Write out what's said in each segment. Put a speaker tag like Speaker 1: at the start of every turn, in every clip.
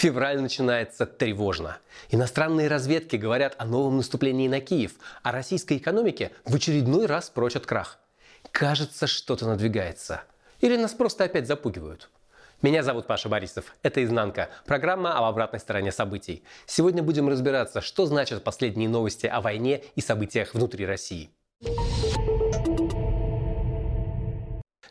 Speaker 1: Февраль начинается тревожно. Иностранные разведки говорят о новом наступлении на Киев, а российской экономике в очередной раз прочат крах. Кажется, что-то надвигается. Или нас просто опять запугивают. Меня зовут Паша Борисов. Это «Изнанка» – программа об обратной стороне событий. Сегодня будем разбираться, что значат последние новости о войне и событиях внутри России.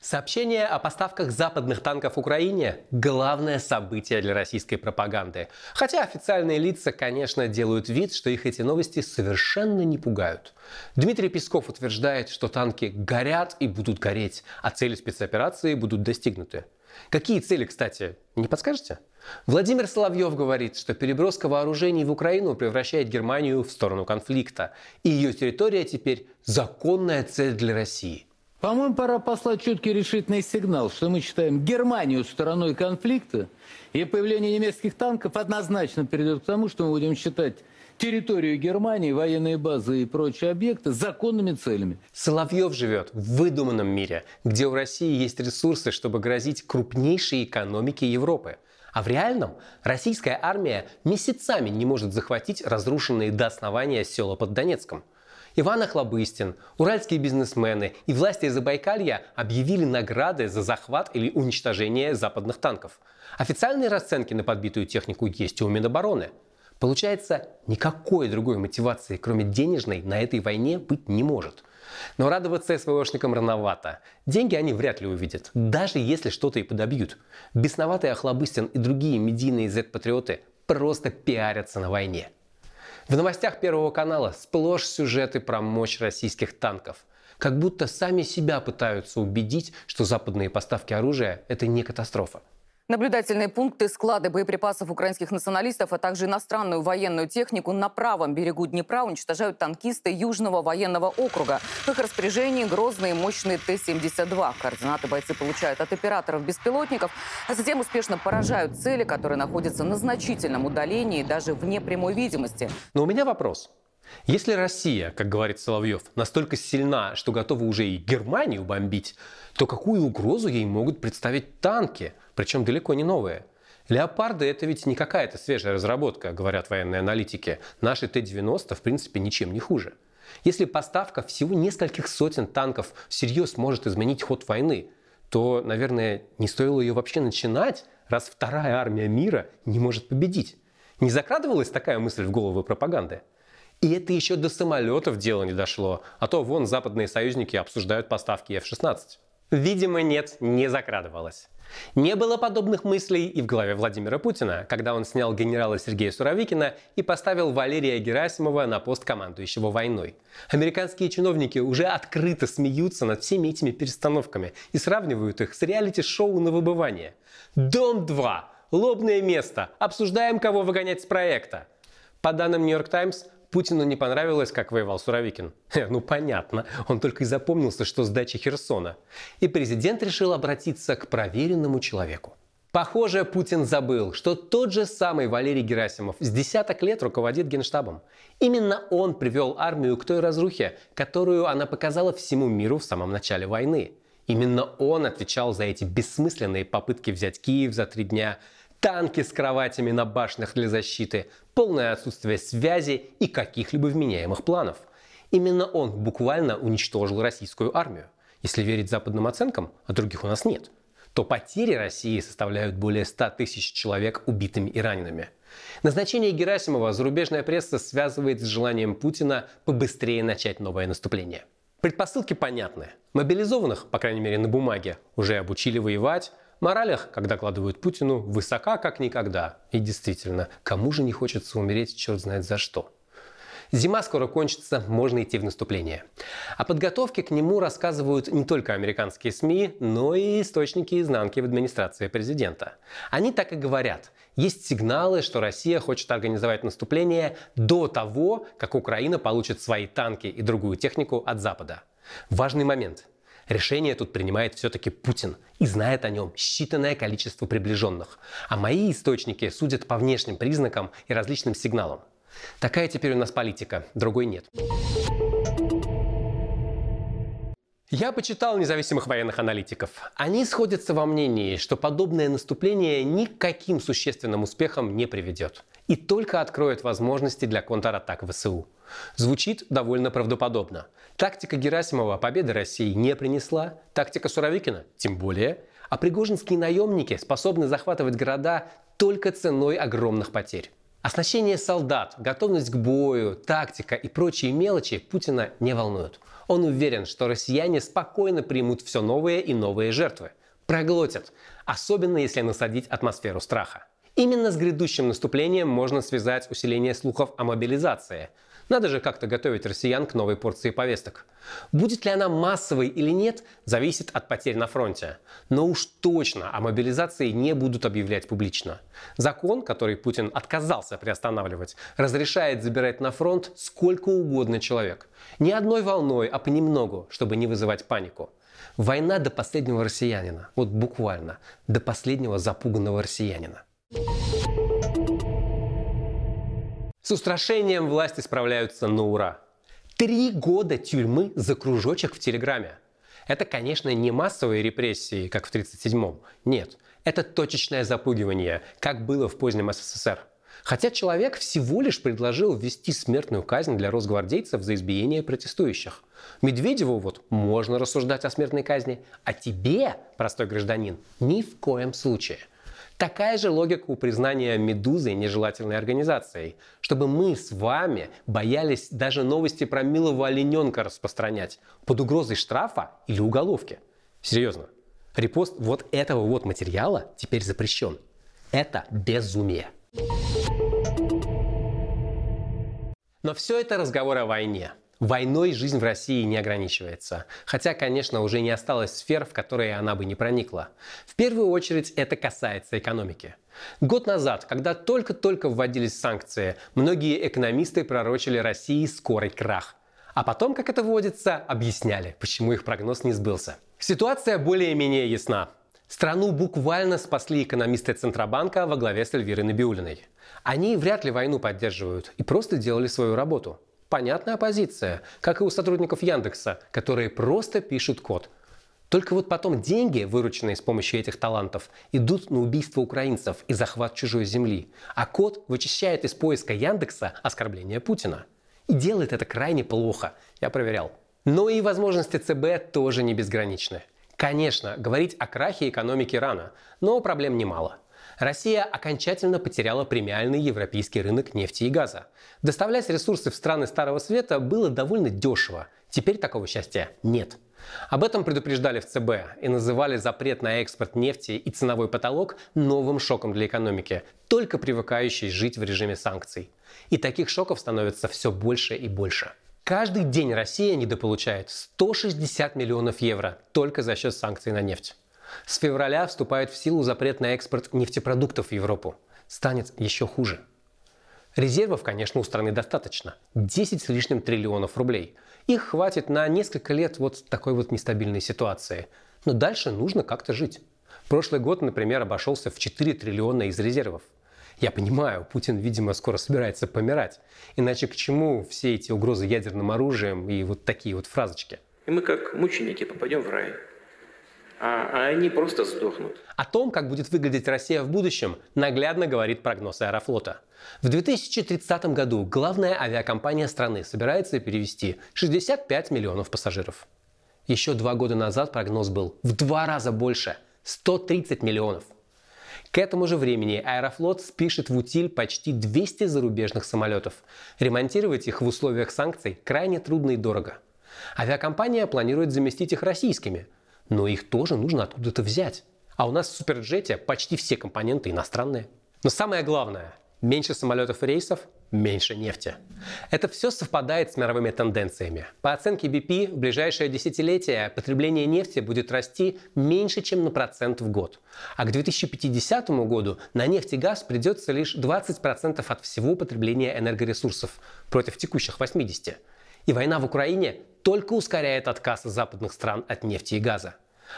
Speaker 1: Сообщение о поставках западных танков Украине – главное событие для российской пропаганды. Хотя официальные лица, конечно, делают вид, что их эти новости совершенно не пугают. Дмитрий Песков утверждает, что танки горят и будут гореть, а цели спецоперации будут достигнуты. Какие цели, кстати, не подскажете? Владимир Соловьев говорит, что переброска вооружений в Украину превращает Германию в сторону конфликта, и ее территория теперь законная цель для России.
Speaker 2: По-моему, пора послать четкий решительный сигнал, что мы считаем Германию стороной конфликта, и появление немецких танков однозначно приведет к тому, что мы будем считать территорию Германии, военные базы и прочие объекты законными целями.
Speaker 1: Соловьев живет в выдуманном мире, где у России есть ресурсы, чтобы грозить крупнейшей экономике Европы. А в реальном российская армия месяцами не может захватить разрушенные до основания села под Донецком – Иван Охлобыстин, уральские бизнесмены и власти Забайкалья объявили награды за захват или уничтожение западных танков. Официальные расценки на подбитую технику есть у Минобороны. Получается, никакой другой мотивации, кроме денежной, на этой войне быть не может. Но радоваться СВОшникам рановато. Деньги они вряд ли увидят, даже если что-то и подобьют. Бесноватый Охлобыстин и другие медийные Z-патриоты просто пиарятся на войне. В новостях Первого канала сплошь сюжеты про мощь российских танков. Как будто сами себя пытаются убедить, что западные поставки оружия – это не катастрофа.
Speaker 3: Наблюдательные пункты, склады боеприпасов украинских националистов, а также иностранную военную технику на правом берегу Днепра уничтожают танкисты Южного военного округа. В их распоряжении грозные мощные Т-72. Координаты бойцы получают от операторов беспилотников, а затем успешно поражают цели, которые находятся на значительном удалении, даже вне прямой видимости.
Speaker 1: Но у меня вопрос. Если Россия, как говорит Соловьев, настолько сильна, что готова уже и Германию бомбить, то какую угрозу ей могут представить танки, причем далеко не новые? Леопарды это ведь не какая-то свежая разработка, говорят военные аналитики. Наши Т-90 в принципе ничем не хуже. Если поставка всего нескольких сотен танков всерьез может изменить ход войны, то, наверное, не стоило ее вообще начинать, раз вторая армия мира не может победить. Не закрадывалась такая мысль в голову пропаганды? И это еще до самолетов дело не дошло, а то вон западные союзники обсуждают поставки F-16. Видимо, нет, не закрадывалось. Не было подобных мыслей и в голове Владимира Путина, когда он снял генерала Сергея Суровикина и поставил Валерия Герасимова на пост командующего войной. Американские чиновники уже открыто смеются над всеми этими перестановками и сравнивают их с реалити-шоу на выбывание. «Дом-2. Лобное место. Обсуждаем, кого выгонять с проекта». По данным New York Times, Путину не понравилось, как воевал Суровикин. Ну понятно, он только и запомнился, что сдача Херсона. И президент решил обратиться к проверенному человеку. Похоже, Путин забыл, что тот же самый Валерий Герасимов с десяток лет руководит Генштабом. Именно он привел армию к той разрухе, которую она показала всему миру в самом начале войны. Именно он отвечал за эти бессмысленные попытки взять Киев за три дня, танки с кроватями на башнях для защиты, полное отсутствие связи и каких-либо вменяемых планов. Именно он буквально уничтожил российскую армию. Если верить западным оценкам, а других у нас нет, то потери России составляют более 100 тысяч человек убитыми и ранеными. Назначение Герасимова зарубежная пресса связывает с желанием Путина побыстрее начать новое наступление. Предпосылки понятны. Мобилизованных, по крайней мере на бумаге, уже обучили воевать, Мораль их, когда кладывают Путину, высока как никогда. И действительно, кому же не хочется умереть черт знает за что. Зима скоро кончится, можно идти в наступление. О подготовке к нему рассказывают не только американские СМИ, но и источники изнанки в администрации президента. Они так и говорят. Есть сигналы, что Россия хочет организовать наступление до того, как Украина получит свои танки и другую технику от Запада. Важный момент. Решение тут принимает все-таки Путин и знает о нем считанное количество приближенных. А мои источники судят по внешним признакам и различным сигналам. Такая теперь у нас политика, другой нет. Я почитал независимых военных аналитиков. Они сходятся во мнении, что подобное наступление ни к каким существенным успехам не приведет и только откроет возможности для контратак ВСУ. Звучит довольно правдоподобно. Тактика Герасимова победы России не принесла, тактика Суровикина тем более, а пригожинские наемники способны захватывать города только ценой огромных потерь. Оснащение солдат, готовность к бою, тактика и прочие мелочи Путина не волнуют. Он уверен, что россияне спокойно примут все новые и новые жертвы. Проглотят, особенно если насадить атмосферу страха. Именно с грядущим наступлением можно связать усиление слухов о мобилизации. Надо же как-то готовить россиян к новой порции повесток. Будет ли она массовой или нет, зависит от потерь на фронте. Но уж точно о мобилизации не будут объявлять публично. Закон, который Путин отказался приостанавливать, разрешает забирать на фронт сколько угодно человек. Не одной волной, а понемногу, чтобы не вызывать панику. Война до последнего россиянина. Вот буквально. До последнего запуганного россиянина. С устрашением власти справляются на ура. Три года тюрьмы за кружочек в Телеграме. Это, конечно, не массовые репрессии, как в 1937-м. Нет, это точечное запугивание, как было в позднем СССР. Хотя человек всего лишь предложил ввести смертную казнь для росгвардейцев за избиение протестующих. Медведеву вот можно рассуждать о смертной казни, а тебе, простой гражданин, ни в коем случае – Такая же логика у признания «Медузой» нежелательной организацией, чтобы мы с вами боялись даже новости про милого олененка распространять под угрозой штрафа или уголовки. Серьезно. Репост вот этого вот материала теперь запрещен. Это безумие. Но все это разговор о войне. Войной жизнь в России не ограничивается. Хотя, конечно, уже не осталось сфер, в которые она бы не проникла. В первую очередь это касается экономики. Год назад, когда только-только вводились санкции, многие экономисты пророчили России скорый крах. А потом, как это водится, объясняли, почему их прогноз не сбылся. Ситуация более-менее ясна. Страну буквально спасли экономисты Центробанка во главе с Эльвирой Набиулиной. Они вряд ли войну поддерживают и просто делали свою работу. Понятная позиция, как и у сотрудников Яндекса, которые просто пишут код. Только вот потом деньги, вырученные с помощью этих талантов, идут на убийство украинцев и захват чужой земли. А код вычищает из поиска Яндекса оскорбление Путина. И делает это крайне плохо, я проверял. Но и возможности ЦБ тоже не безграничны. Конечно, говорить о крахе экономики рано, но проблем немало. Россия окончательно потеряла премиальный европейский рынок нефти и газа. Доставлять ресурсы в страны Старого Света было довольно дешево. Теперь такого счастья нет. Об этом предупреждали в ЦБ и называли запрет на экспорт нефти и ценовой потолок новым шоком для экономики, только привыкающей жить в режиме санкций. И таких шоков становится все больше и больше. Каждый день Россия недополучает 160 миллионов евро только за счет санкций на нефть. С февраля вступает в силу запрет на экспорт нефтепродуктов в Европу. Станет еще хуже. Резервов, конечно, у страны достаточно. 10 с лишним триллионов рублей. Их хватит на несколько лет вот такой вот нестабильной ситуации. Но дальше нужно как-то жить. Прошлый год, например, обошелся в 4 триллиона из резервов. Я понимаю, Путин, видимо, скоро собирается помирать. Иначе к чему все эти угрозы ядерным оружием и вот такие вот фразочки?
Speaker 4: И мы как мученики попадем в рай а они просто сдохнут.
Speaker 1: О том, как будет выглядеть Россия в будущем, наглядно говорит прогноз Аэрофлота. В 2030 году главная авиакомпания страны собирается перевести 65 миллионов пассажиров. Еще два года назад прогноз был в два раза больше – 130 миллионов. К этому же времени Аэрофлот спишет в утиль почти 200 зарубежных самолетов. Ремонтировать их в условиях санкций крайне трудно и дорого. Авиакомпания планирует заместить их российскими – но их тоже нужно откуда-то взять. А у нас в Суперджете почти все компоненты иностранные. Но самое главное, меньше самолетов и рейсов, меньше нефти. Это все совпадает с мировыми тенденциями. По оценке BP, в ближайшее десятилетие потребление нефти будет расти меньше, чем на процент в год. А к 2050 году на нефть и газ придется лишь 20% от всего потребления энергоресурсов против текущих 80%. И война в Украине только ускоряет отказ западных стран от нефти и газа.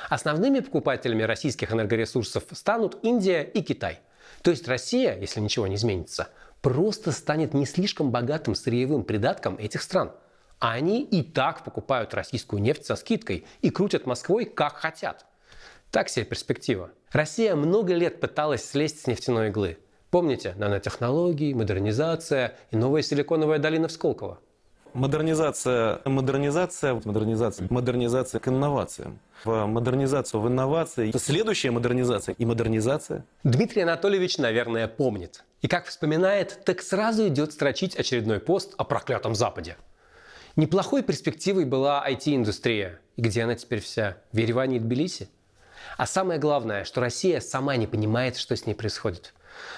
Speaker 1: Основными покупателями российских энергоресурсов станут Индия и Китай. То есть Россия, если ничего не изменится, просто станет не слишком богатым сырьевым придатком этих стран. А они и так покупают российскую нефть со скидкой и крутят Москвой как хотят. Так себе перспектива. Россия много лет пыталась слезть с нефтяной иглы. Помните, нанотехнологии, модернизация и новая силиконовая долина в Сколково.
Speaker 5: Модернизация, модернизация, модернизация, модернизация к инновациям. В модернизацию, в инновации. Следующая модернизация и модернизация.
Speaker 1: Дмитрий Анатольевич, наверное, помнит. И как вспоминает, так сразу идет строчить очередной пост о проклятом Западе. Неплохой перспективой была IT-индустрия. И где она теперь вся? В Ереване и Тбилиси? А самое главное, что Россия сама не понимает, что с ней происходит.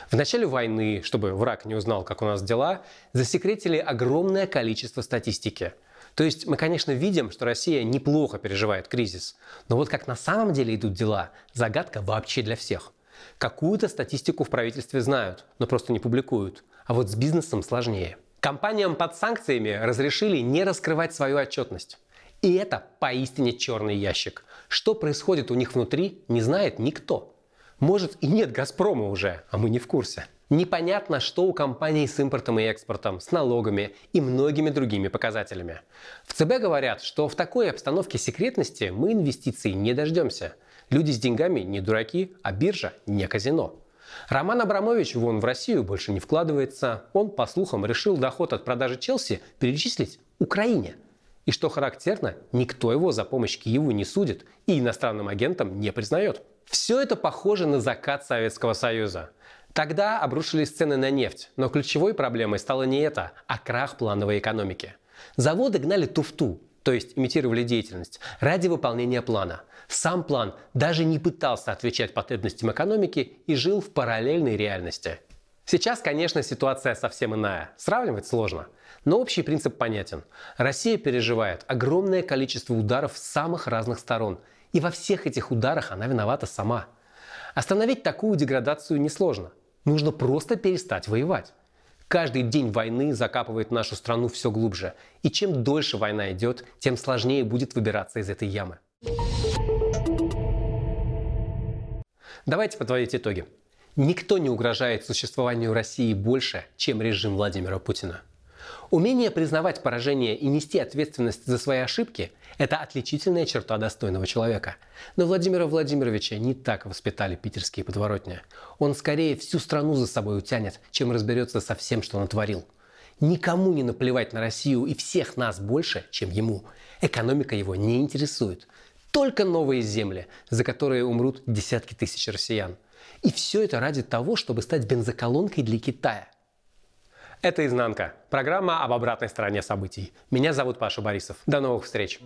Speaker 1: В начале войны, чтобы враг не узнал, как у нас дела, засекретили огромное количество статистики. То есть мы, конечно, видим, что Россия неплохо переживает кризис. Но вот как на самом деле идут дела, загадка вообще для всех. Какую-то статистику в правительстве знают, но просто не публикуют. А вот с бизнесом сложнее. Компаниям под санкциями разрешили не раскрывать свою отчетность. И это поистине черный ящик. Что происходит у них внутри, не знает никто. Может и нет «Газпрома» уже, а мы не в курсе. Непонятно, что у компаний с импортом и экспортом, с налогами и многими другими показателями. В ЦБ говорят, что в такой обстановке секретности мы инвестиций не дождемся. Люди с деньгами не дураки, а биржа не казино. Роман Абрамович вон в Россию больше не вкладывается. Он, по слухам, решил доход от продажи Челси перечислить Украине – и что характерно, никто его за помощь Киеву не судит и иностранным агентам не признает. Все это похоже на закат Советского Союза. Тогда обрушились цены на нефть, но ключевой проблемой стало не это, а крах плановой экономики. Заводы гнали туфту, то есть имитировали деятельность, ради выполнения плана. Сам план даже не пытался отвечать потребностям экономики и жил в параллельной реальности. Сейчас, конечно, ситуация совсем иная. Сравнивать сложно. Но общий принцип понятен. Россия переживает огромное количество ударов с самых разных сторон. И во всех этих ударах она виновата сама. Остановить такую деградацию несложно. Нужно просто перестать воевать. Каждый день войны закапывает нашу страну все глубже. И чем дольше война идет, тем сложнее будет выбираться из этой ямы. Давайте подводить итоги. Никто не угрожает существованию России больше, чем режим Владимира Путина. Умение признавать поражение и нести ответственность за свои ошибки – это отличительная черта достойного человека. Но Владимира Владимировича не так воспитали питерские подворотни. Он скорее всю страну за собой утянет, чем разберется со всем, что натворил. Никому не наплевать на Россию и всех нас больше, чем ему. Экономика его не интересует. Только новые земли, за которые умрут десятки тысяч россиян. И все это ради того, чтобы стать бензоколонкой для Китая. Это «Изнанка» – программа об обратной стороне событий. Меня зовут Паша Борисов. До новых встреч!